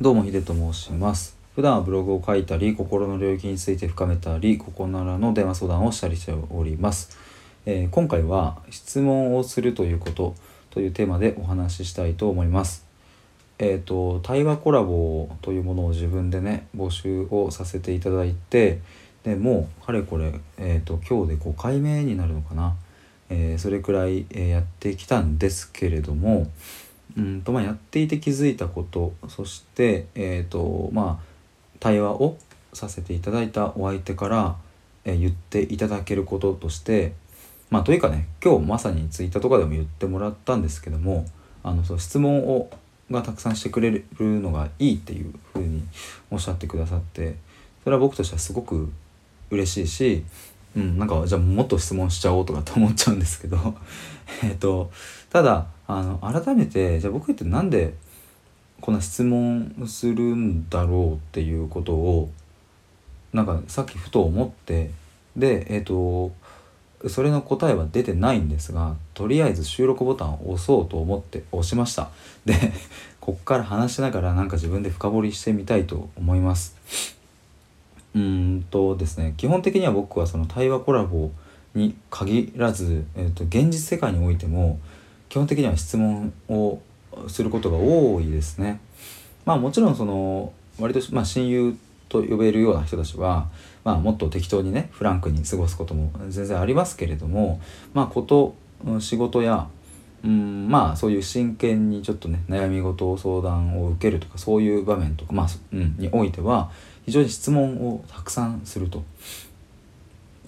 どうもヒデと申します。普段はブログを書いたり心の領域について深めたりここならの電話相談をしたりしております、えー、今回は質問をするということというテーマでお話ししたいと思います。えっ、ー、と対話コラボというものを自分でね募集をさせていただいてでもうかれこれ、えーと、今日で5回目になるのかな、えー、それくらい、えやってきたんですけれどもうんとまあ、やっていて気づいたことそして、えーとまあ、対話をさせていただいたお相手から、えー、言っていただけることとしてまあというかね今日まさにツイッターとかでも言ってもらったんですけどもあのそう質問をがたくさんしてくれるのがいいっていうふうにおっしゃってくださってそれは僕としてはすごく嬉しいしうん、なんかじゃあもっと質問しちゃおうとかって思っちゃうんですけど えっとただあの改めてじゃあ僕って何でこんな質問するんだろうっていうことをなんかさっきふと思ってでえっとそれの答えは出てないんですがとりあえず収録ボタンを押そうと思って押しました。で こっから話しながらなんか自分で深掘りしてみたいと思います。うんとですね基本的には僕はその対話コラボに限らず、えーと、現実世界においても基本的には質問をすることが多いですね。まあもちろんその割と、まあ、親友と呼べるような人たちは、まあ、もっと適当にねフランクに過ごすことも全然ありますけれどもまあこと仕事やうんまあそういう真剣にちょっとね悩み事を相談を受けるとかそういう場面とかまあ、うん、においては非常に質問をたくさんすると。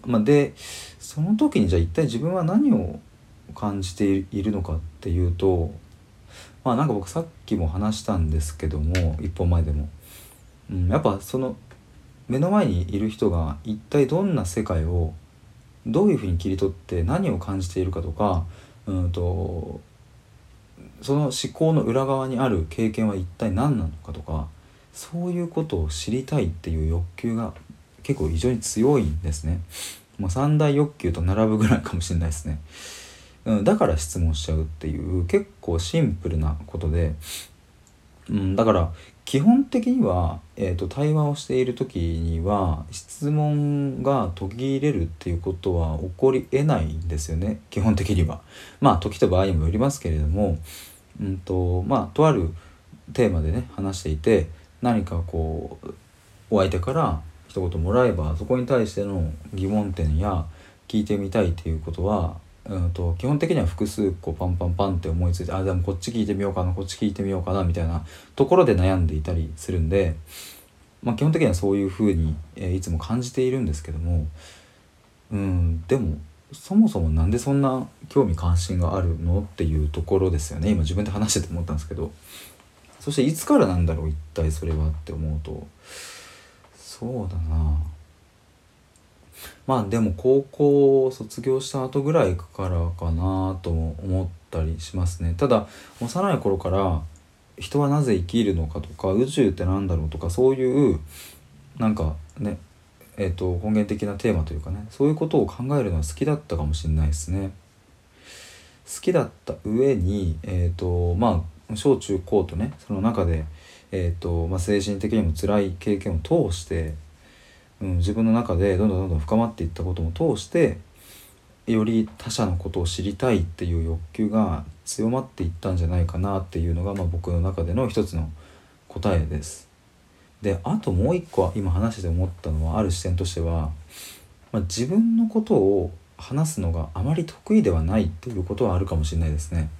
まあ、でその時にじゃあ一体自分は何を感じているのかっていうとまあなんか僕さっきも話したんですけども一本前でも、うん、やっぱその目の前にいる人が一体どんな世界をどういうふうに切り取って何を感じているかとかうんとその思考の裏側にある経験は一体何なのかとかそういうことを知りたいっていう欲求が結構非常に強いんですね。もう三大欲求と並ぶぐらいかもしれないですね。うん、だから質問しちゃうっていう結構シンプルなことで、うん、だから基本的には、えーと、対話をしている時には質問が途切れるっていうことは起こりえないんですよね。基本的には。まあ時と場合にもよりますけれども、うんとまあ、とあるテーマでね話していて何かこうお相手から一言もらえばそこに対しての疑問点や聞いてみたいっていうことは、うんと、基本的には複数こうパンパンパンって思いついてあでもこっち聞いてみようかなこっち聞いてみようかなみたいなところで悩んでいたりするんで、まあ、基本的にはそういうふうに、えー、いつも感じているんですけどもうんでもそもそも何でそんな興味関心があるのっていうところですよね。今自分で話してて思ったんですけど。そしていつからなんだろう一体それはって思うと。そうだな。まあでも高校を卒業した後ぐらいからかなと思ったりしますねただ幼い頃から人はなぜ生きるのかとか宇宙って何だろうとかそういうなんかねえーと、根源的なテーマというかねそういうことを考えるのは好きだったかもしれないですね。好きだった上に、えーとまあ、小中高とねその中で、えーとまあ、精神的にも辛い経験を通して、うん、自分の中でどんどんどんどん深まっていったことも通してより他者のことを知りたいっていう欲求が強まっていったんじゃないかなっていうのが、まあ、僕の中での一つの答えです。であともう一個は今話して思ったのはある視点としては、まあ、自分のことを話すのがあまり得意ではないっていうことはあるかもしれないですね。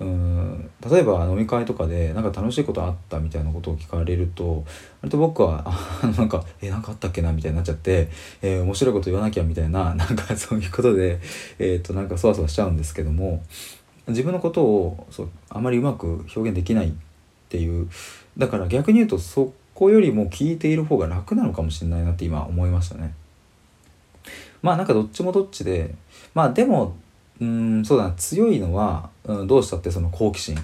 うん例えば飲み会とかでなんか楽しいことあったみたいなことを聞かれると割と僕はあ なんか「えなんかあったっけな?」みたいになっちゃって、えー、面白いこと言わなきゃみたいな なんかそういうことで、えー、となんかそわそわしちゃうんですけども自分のことをそうあまりうまく表現できないっていうだから逆に言うとそこよりも聞いている方が楽なのかもしれないなって今思いましたね。まあなんかどっちもどっちでまあでもうんそうだ強いのは、うん、どうしたってその好奇心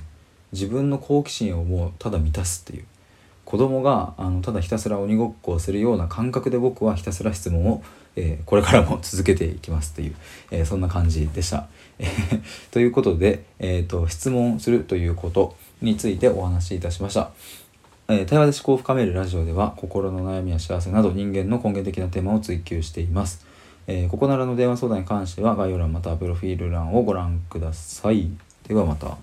自分の好奇心をもうただ満たすっていう子供があのただひたすら鬼ごっこをするような感覚で僕はひたすら質問を、えー、これからも続けていきますっていう、えー、そんな感じでした。ということで、えーと、質問するということについてお話しいたしました。え対話で思考を深めるラジオでは心の悩みや幸せなど人間の根源的なテーマを追求しています。えーここならの電話相談に関しては概要欄またはプロフィール欄をご覧ください。ではまた。